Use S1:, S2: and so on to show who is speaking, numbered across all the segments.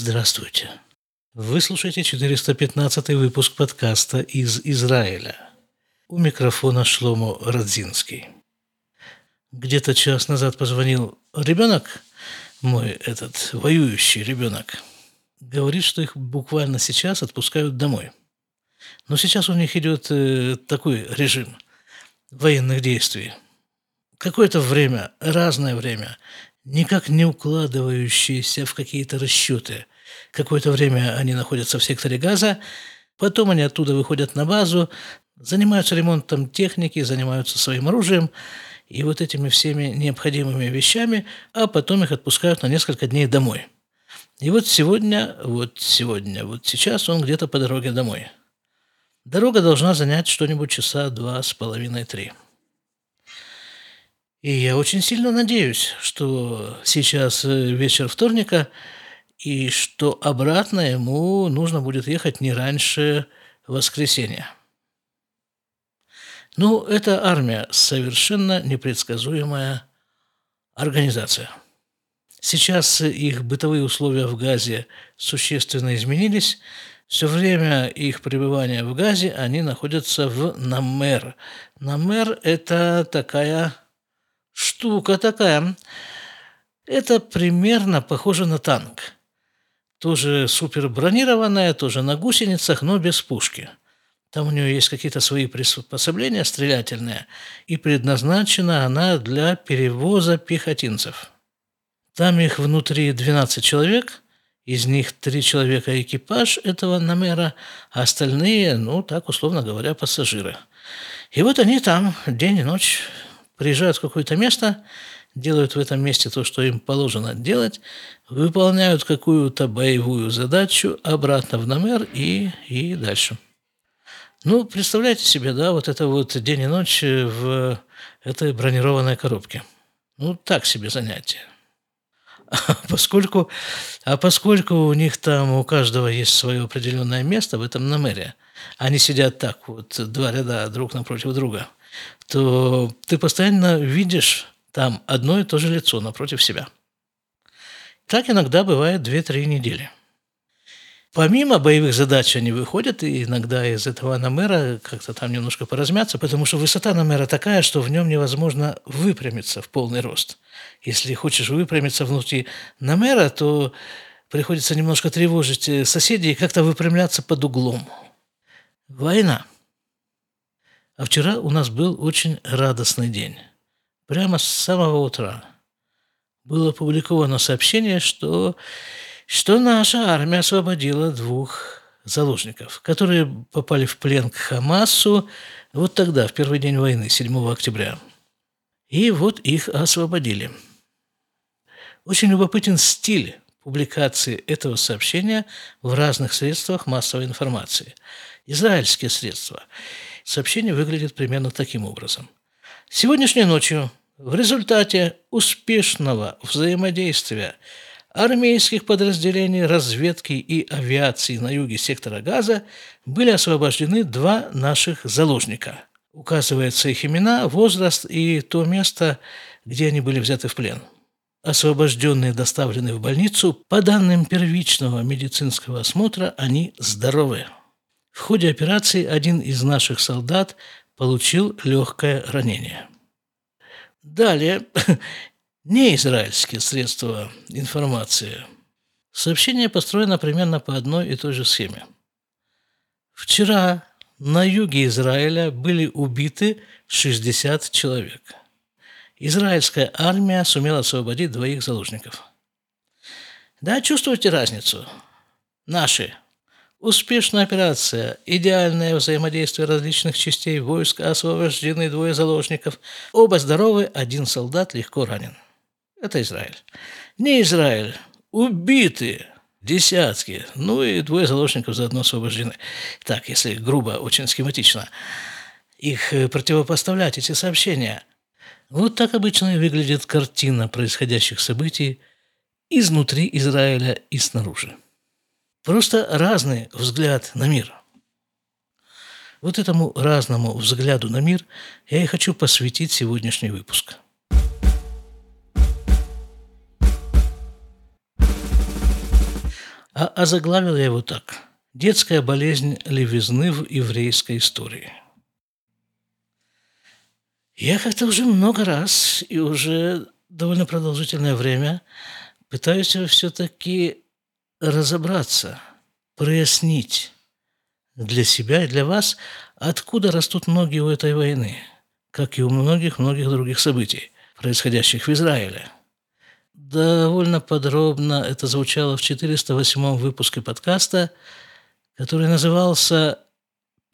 S1: Здравствуйте. Вы слушаете 415 выпуск подкаста из Израиля. У микрофона Шломо Радзинский. Где-то час назад позвонил ребенок, мой этот воюющий ребенок. Говорит, что их буквально сейчас отпускают домой. Но сейчас у них идет э, такой режим военных действий. Какое-то время, разное время, никак не укладывающиеся в какие-то расчеты. Какое-то время они находятся в секторе газа, потом они оттуда выходят на базу, занимаются ремонтом техники, занимаются своим оружием и вот этими всеми необходимыми вещами, а потом их отпускают на несколько дней домой. И вот сегодня, вот сегодня, вот сейчас он где-то по дороге домой. Дорога должна занять что-нибудь часа два с половиной-три. И я очень сильно надеюсь, что сейчас э, вечер вторника, и что обратно ему нужно будет ехать не раньше воскресенья. Ну, это армия совершенно непредсказуемая организация. Сейчас их бытовые условия в Газе существенно изменились. Все время их пребывания в Газе они находятся в Намер. Намер – это такая штука такая. Это примерно похоже на танк. Тоже супер бронированная, тоже на гусеницах, но без пушки. Там у нее есть какие-то свои приспособления стрелятельные, и предназначена она для перевоза пехотинцев. Там их внутри 12 человек, из них три человека экипаж этого намера, а остальные, ну, так условно говоря, пассажиры. И вот они там день и ночь приезжают в какое-то место, делают в этом месте то, что им положено делать, выполняют какую-то боевую задачу, обратно в номер и, и дальше. Ну, представляете себе, да, вот это вот день и ночь в этой бронированной коробке. Ну, так себе занятие. А поскольку, а поскольку у них там у каждого есть свое определенное место в этом номере, они сидят так вот, два ряда друг напротив друга – то ты постоянно видишь там одно и то же лицо напротив себя. Так иногда бывает 2-3 недели. Помимо боевых задач они выходят, и иногда из этого намера как-то там немножко поразмяться, потому что высота намера такая, что в нем невозможно выпрямиться в полный рост. Если хочешь выпрямиться внутри намера, то приходится немножко тревожить соседей и как-то выпрямляться под углом. Война – а вчера у нас был очень радостный день. Прямо с самого утра было опубликовано сообщение, что, что наша армия освободила двух заложников, которые попали в плен к Хамасу вот тогда, в первый день войны, 7 октября. И вот их освободили. Очень любопытен стиль публикации этого сообщения в разных средствах массовой информации. Израильские средства – Сообщение выглядит примерно таким образом. Сегодняшней ночью в результате успешного взаимодействия армейских подразделений разведки и авиации на юге сектора Газа были освобождены два наших заложника. Указываются их имена, возраст и то место, где они были взяты в плен. Освобожденные доставлены в больницу. По данным первичного медицинского осмотра, они здоровы. В ходе операции один из наших солдат получил легкое ранение. Далее, неизраильские средства информации. Сообщение построено примерно по одной и той же схеме. Вчера на юге Израиля были убиты 60 человек. Израильская армия сумела освободить двоих заложников. Да, чувствуете разницу? Наши Успешная операция, идеальное взаимодействие различных частей войск, освобождены двое заложников. Оба здоровы, один солдат легко ранен. Это Израиль. Не Израиль. Убиты десятки. Ну и двое заложников заодно освобождены. Так, если грубо, очень схематично. Их э, противопоставлять, эти сообщения. Вот так обычно выглядит картина происходящих событий изнутри Израиля и снаружи. Просто разный взгляд на мир. Вот этому разному взгляду на мир я и хочу посвятить сегодняшний выпуск. а озаглавил я его так «Детская болезнь левизны в еврейской истории». Я как-то уже много раз и уже довольно продолжительное время пытаюсь все-таки разобраться, прояснить для себя и для вас, откуда растут ноги у этой войны, как и у многих-многих других событий, происходящих в Израиле. Довольно подробно это звучало в 408 выпуске подкаста, который назывался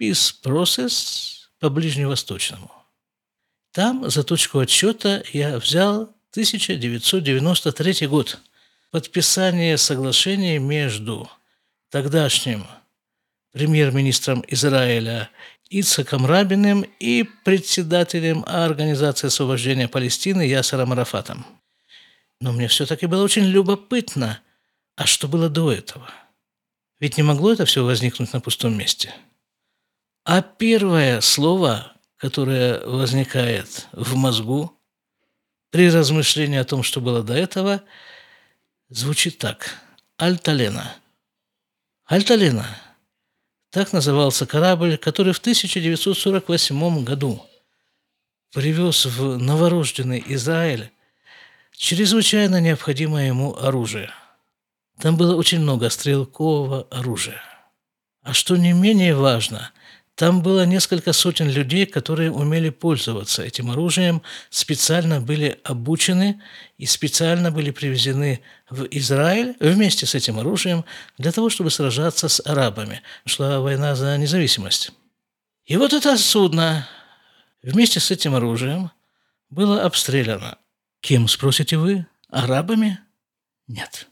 S1: «Peace Process по Ближневосточному». Там за точку отсчета я взял 1993 год. Подписание соглашения между тогдашним премьер-министром Израиля Ицхаком Рабиным и председателем Организации освобождения Палестины Ясером Арафатом. Но мне все-таки было очень любопытно, а что было до этого? Ведь не могло это все возникнуть на пустом месте. А первое слово которая возникает в мозгу при размышлении о том, что было до этого, звучит так. Альталена. Альталена. Так назывался корабль, который в 1948 году привез в новорожденный Израиль чрезвычайно необходимое ему оружие. Там было очень много стрелкового оружия. А что не менее важно – там было несколько сотен людей, которые умели пользоваться этим оружием, специально были обучены и специально были привезены в Израиль вместе с этим оружием для того, чтобы сражаться с арабами. Шла война за независимость. И вот это судно вместе с этим оружием было обстреляно. Кем, спросите вы? Арабами? Нет.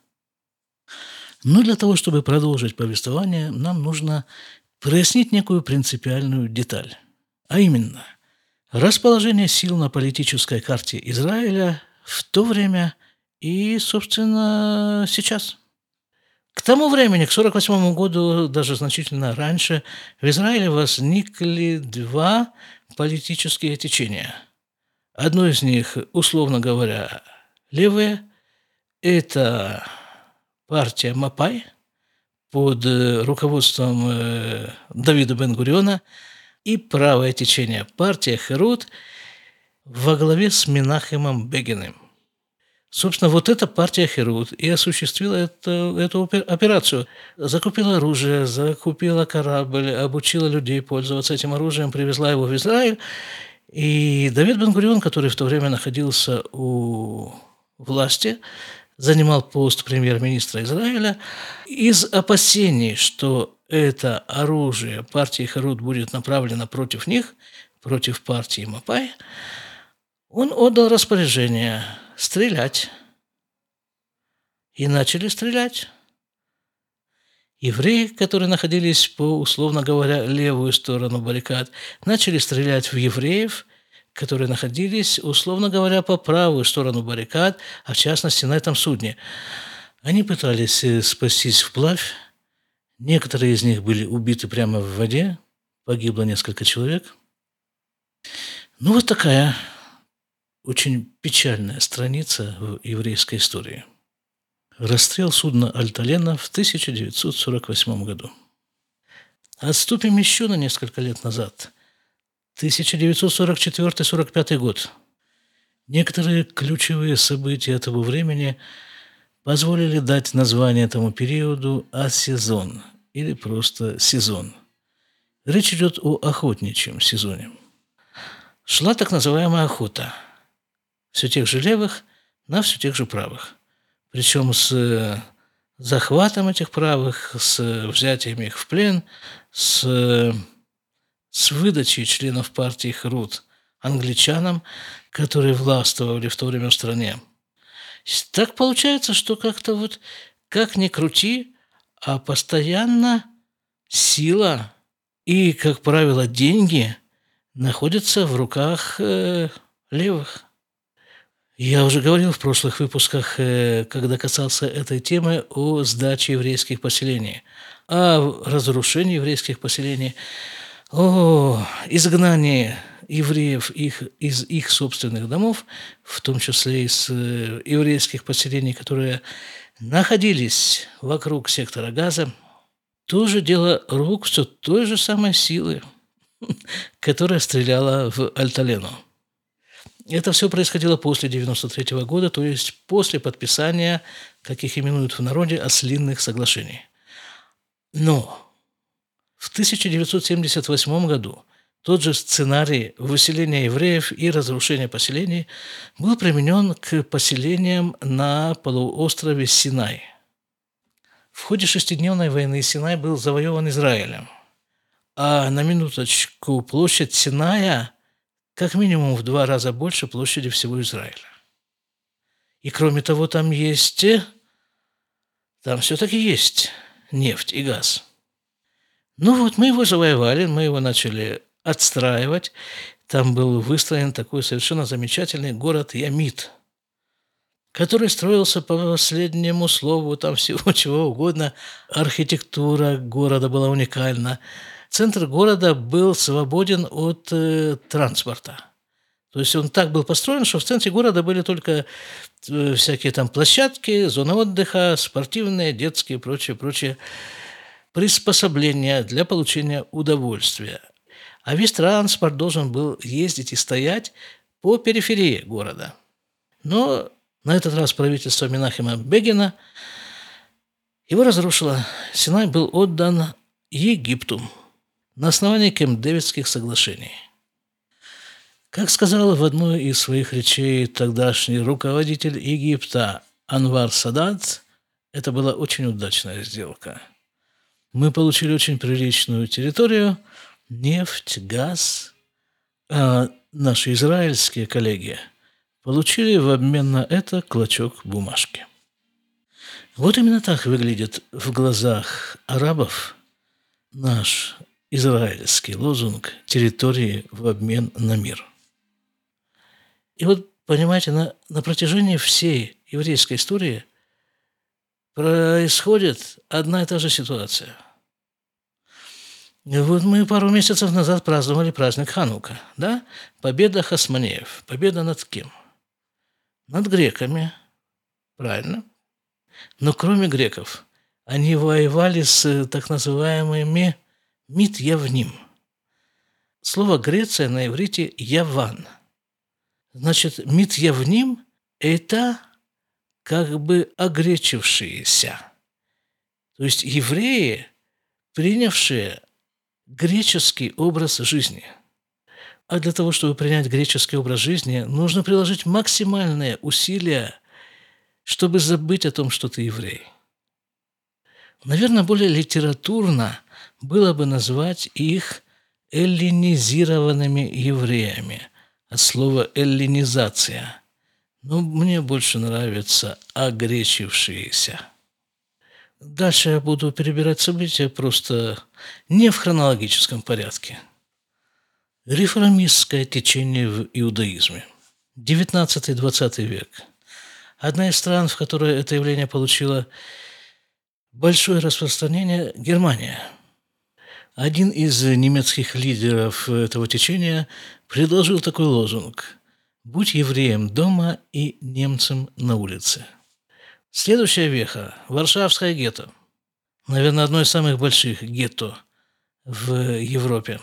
S1: Но для того, чтобы продолжить повествование, нам нужно прояснить некую принципиальную деталь. А именно, расположение сил на политической карте Израиля в то время и, собственно, сейчас. К тому времени, к 1948 году, даже значительно раньше, в Израиле возникли два политические течения. Одно из них, условно говоря, левые, это партия Мапай – под э, руководством э, Давида Бен-Гуриона и правое течение партия Херут во главе с Минахемом Бегиным. Собственно, вот эта партия Херут и осуществила это, эту операцию. Закупила оружие, закупила корабль, обучила людей пользоваться этим оружием, привезла его в Израиль. И Давид Бен-Гурион, который в то время находился у власти, занимал пост премьер-министра Израиля, из опасений, что это оружие партии Харут будет направлено против них, против партии Мапай, он отдал распоряжение стрелять. И начали стрелять. Евреи, которые находились по, условно говоря, левую сторону баррикад, начали стрелять в евреев – которые находились, условно говоря, по правую сторону баррикад, а в частности на этом судне. Они пытались э, спастись вплавь. Некоторые из них были убиты прямо в воде. Погибло несколько человек. Ну, вот такая очень печальная страница в еврейской истории. Расстрел судна «Альталена» в 1948 году. Отступим еще на несколько лет назад – 1944-45 год. Некоторые ключевые события этого времени позволили дать название этому периоду «асезон» или просто «сезон». Речь идет о охотничьем сезоне. Шла так называемая охота. Все тех же левых на все тех же правых. Причем с захватом этих правых, с взятием их в плен, с с выдачей членов партии Хрут англичанам, которые властвовали в то время в стране. Так получается, что как-то вот, как ни крути, а постоянно сила и, как правило, деньги находятся в руках э, левых. Я уже говорил в прошлых выпусках, э, когда касался этой темы, о сдаче еврейских поселений, о разрушении еврейских поселений – о изгнании евреев их, из их собственных домов, в том числе из э, еврейских поселений, которые находились вокруг сектора газа, тоже дело рук все той же самой силы, которая стреляла в Альталену. Это все происходило после 93 года, то есть после подписания, как их именуют в народе, ослинных соглашений. Но в 1978 году тот же сценарий выселения евреев и разрушения поселений был применен к поселениям на полуострове Синай. В ходе шестидневной войны Синай был завоеван Израилем. А на минуточку площадь Синая как минимум в два раза больше площади всего Израиля. И кроме того, там есть, там все-таки есть нефть и газ. Ну вот мы его завоевали, мы его начали отстраивать. Там был выстроен такой совершенно замечательный город Ямит, который строился по последнему слову, там всего чего угодно. Архитектура города была уникальна центр города был свободен от э, транспорта. То есть он так был построен, что в центре города были только э, всякие там площадки, зоны отдыха, спортивные, детские и прочее, прочее приспособления для получения удовольствия. А весь транспорт должен был ездить и стоять по периферии города. Но на этот раз правительство Минахима Бегина его разрушило. Синай был отдан Египту на основании Кемп-Дэвидских соглашений. Как сказал в одной из своих речей тогдашний руководитель Египта Анвар Садат, это была очень удачная сделка. Мы получили очень приличную территорию, нефть, газ, а наши израильские коллеги получили в обмен на это клочок бумажки. Вот именно так выглядит в глазах арабов наш израильский лозунг территории в обмен на мир. И вот, понимаете, на, на протяжении всей еврейской истории происходит одна и та же ситуация. Вот мы пару месяцев назад праздновали праздник Ханука, да? Победа Хасманеев. Победа над кем? Над греками. Правильно. Но кроме греков, они воевали с так называемыми Мит Явним. Слово Греция на иврите Яван. Значит, Мит Явним – это как бы огречившиеся. То есть евреи, принявшие греческий образ жизни. А для того, чтобы принять греческий образ жизни, нужно приложить максимальные усилия, чтобы забыть о том, что ты еврей. Наверное, более литературно – было бы назвать их эллинизированными евреями от слова эллинизация. Но мне больше нравится огречившиеся. Дальше я буду перебирать события просто не в хронологическом порядке. Реформистское течение в иудаизме. 19-20 век. Одна из стран, в которой это явление получило большое распространение – Германия – один из немецких лидеров этого течения предложил такой лозунг «Будь евреем дома и немцем на улице». Следующая веха – Варшавское гетто. Наверное, одно из самых больших гетто в Европе.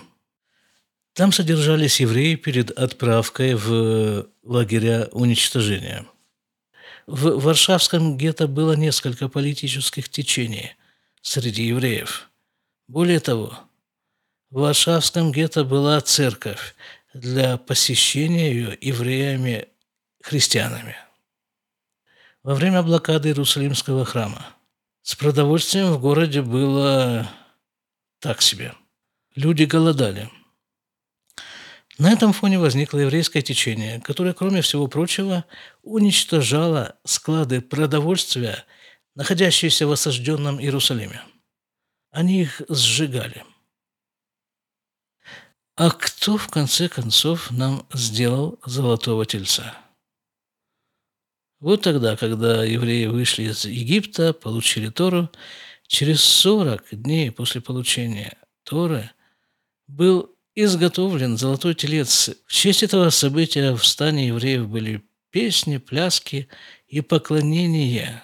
S1: Там содержались евреи перед отправкой в лагеря уничтожения. В Варшавском гетто было несколько политических течений среди евреев – более того, в Варшавском гетто была церковь для посещения ее евреями-христианами. Во время блокады Иерусалимского храма с продовольствием в городе было так себе. Люди голодали. На этом фоне возникло еврейское течение, которое, кроме всего прочего, уничтожало склады продовольствия, находящиеся в осажденном Иерусалиме – они их сжигали. А кто, в конце концов, нам сделал золотого тельца? Вот тогда, когда евреи вышли из Египта, получили Тору, через 40 дней после получения Торы был изготовлен золотой телец. В честь этого события в стане евреев были песни, пляски и поклонение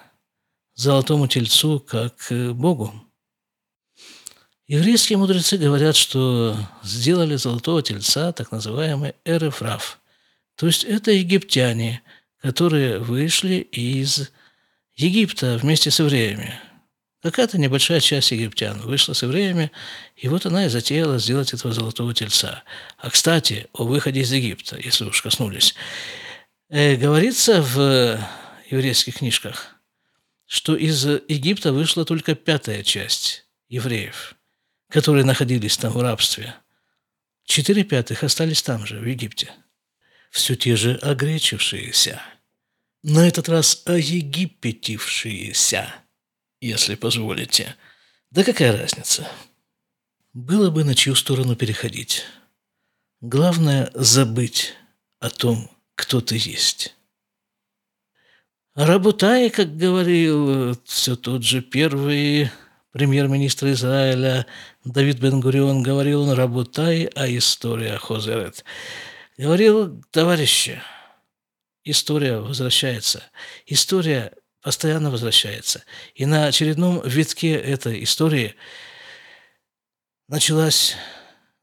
S1: золотому тельцу как Богу. Еврейские мудрецы говорят, что сделали золотого тельца так называемый Эрефраф. То есть это египтяне, которые вышли из Египта вместе с евреями. Какая-то небольшая часть египтян вышла с евреями, и вот она и затеяла сделать этого золотого тельца. А, кстати, о выходе из Египта, если уж коснулись. Э, говорится в еврейских книжках, что из Египта вышла только пятая часть евреев, которые находились там в рабстве. Четыре пятых остались там же, в Египте. Все те же огречившиеся. На этот раз оегипетившиеся если позволите. Да какая разница? Было бы на чью сторону переходить. Главное – забыть о том, кто ты есть. Работай, как говорил все тот же первый премьер-министр Израиля Давид Бен-Гурион, говорил он, работай, а история хозерет. Говорил, товарищи, история возвращается. История постоянно возвращается. И на очередном витке этой истории началась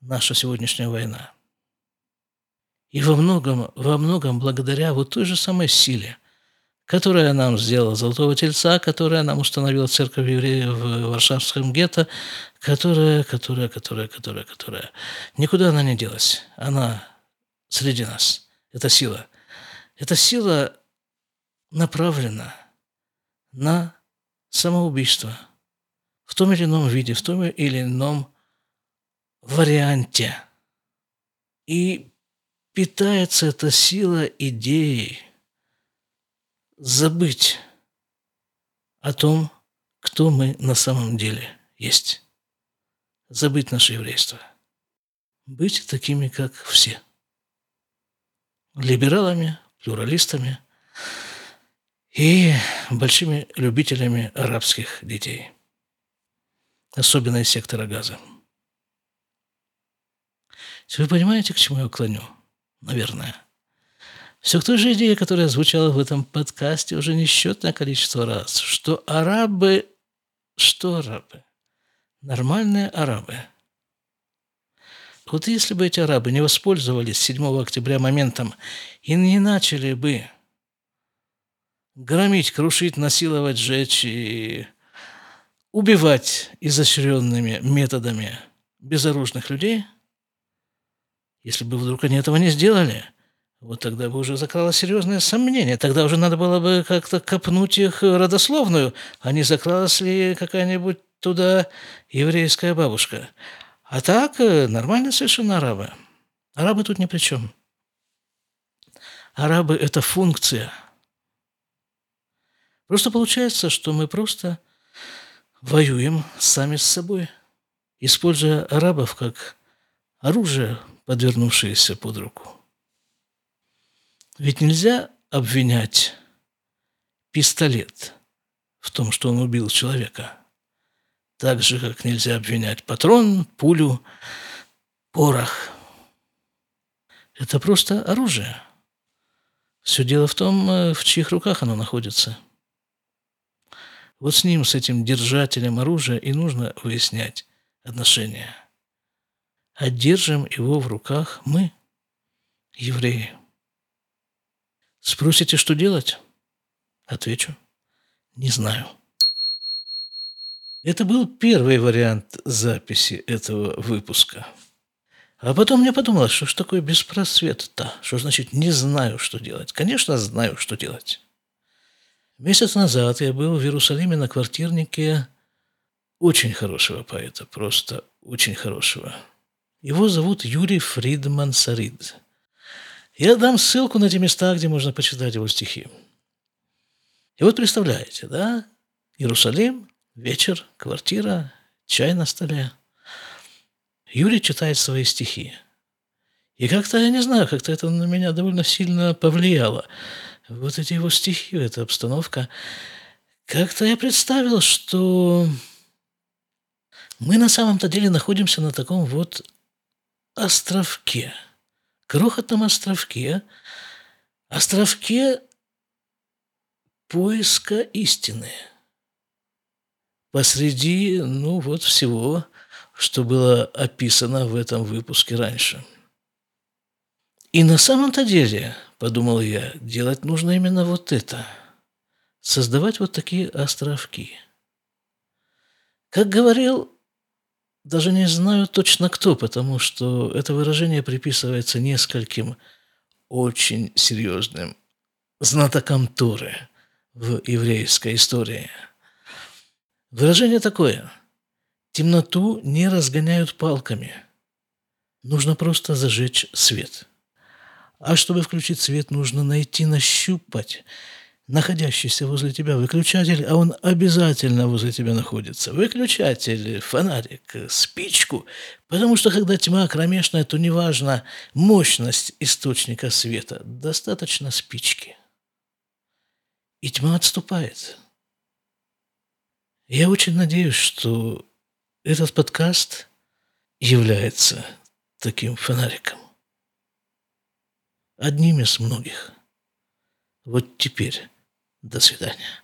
S1: наша сегодняшняя война. И во многом, во многом благодаря вот той же самой силе, которая нам сделала Золотого Тельца, которая нам установила церковь евреев в Варшавском гетто, которая, которая, которая, которая, которая. Никуда она не делась. Она среди нас. Эта сила. Эта сила направлена – на самоубийство в том или ином виде, в том или ином варианте. И питается эта сила идеей забыть о том, кто мы на самом деле есть. Забыть наше еврейство. Быть такими, как все. Либералами, плюралистами – и большими любителями арабских детей, особенно из сектора газа. Вы понимаете, к чему я клоню? Наверное. Все к той же идее, которая звучала в этом подкасте уже несчетное количество раз, что арабы... Что арабы? Нормальные арабы. Вот если бы эти арабы не воспользовались 7 октября моментом и не начали бы громить, крушить, насиловать, сжечь и убивать изощренными методами безоружных людей, если бы вдруг они этого не сделали, вот тогда бы уже закралось серьезное сомнение. Тогда уже надо было бы как-то копнуть их родословную, а не закралась ли какая-нибудь туда еврейская бабушка. А так, э, нормально совершенно арабы. Арабы тут ни при чем. Арабы – это функция – Просто получается, что мы просто воюем сами с собой, используя арабов как оружие, подвернувшееся под руку. Ведь нельзя обвинять пистолет в том, что он убил человека. Так же, как нельзя обвинять патрон, пулю, порох. Это просто оружие. Все дело в том, э, в чьих руках оно находится – вот с ним, с этим держателем оружия, и нужно выяснять отношения. А держим его в руках мы, евреи. Спросите, что делать? Отвечу, не знаю. Это был первый вариант записи этого выпуска. А потом мне подумалось, что ж такое беспросвет-то? Что значит не знаю, что делать? Конечно, знаю, что делать. Месяц назад я был в Иерусалиме на квартирнике очень хорошего поэта, просто очень хорошего. Его зовут Юрий Фридман Сарид. Я дам ссылку на те места, где можно почитать его стихи. И вот представляете, да, Иерусалим, вечер, квартира, чай на столе. Юрий читает свои стихи. И как-то, я не знаю, как-то это на меня довольно сильно повлияло вот эти его стихи, эта обстановка, как-то я представил, что мы на самом-то деле находимся на таком вот островке, крохотном островке, островке поиска истины. Посреди, ну вот всего, что было описано в этом выпуске раньше. И на самом-то деле, подумал я, делать нужно именно вот это. Создавать вот такие островки. Как говорил, даже не знаю точно кто, потому что это выражение приписывается нескольким очень серьезным знатокам Торы в еврейской истории. Выражение такое. Темноту не разгоняют палками. Нужно просто зажечь свет – а чтобы включить свет, нужно найти, нащупать находящийся возле тебя выключатель, а он обязательно возле тебя находится. Выключатель, фонарик, спичку. Потому что когда тьма кромешная, то неважно мощность источника света, достаточно спички. И тьма отступает. Я очень надеюсь, что этот подкаст является таким фонариком одним из многих. Вот теперь до свидания.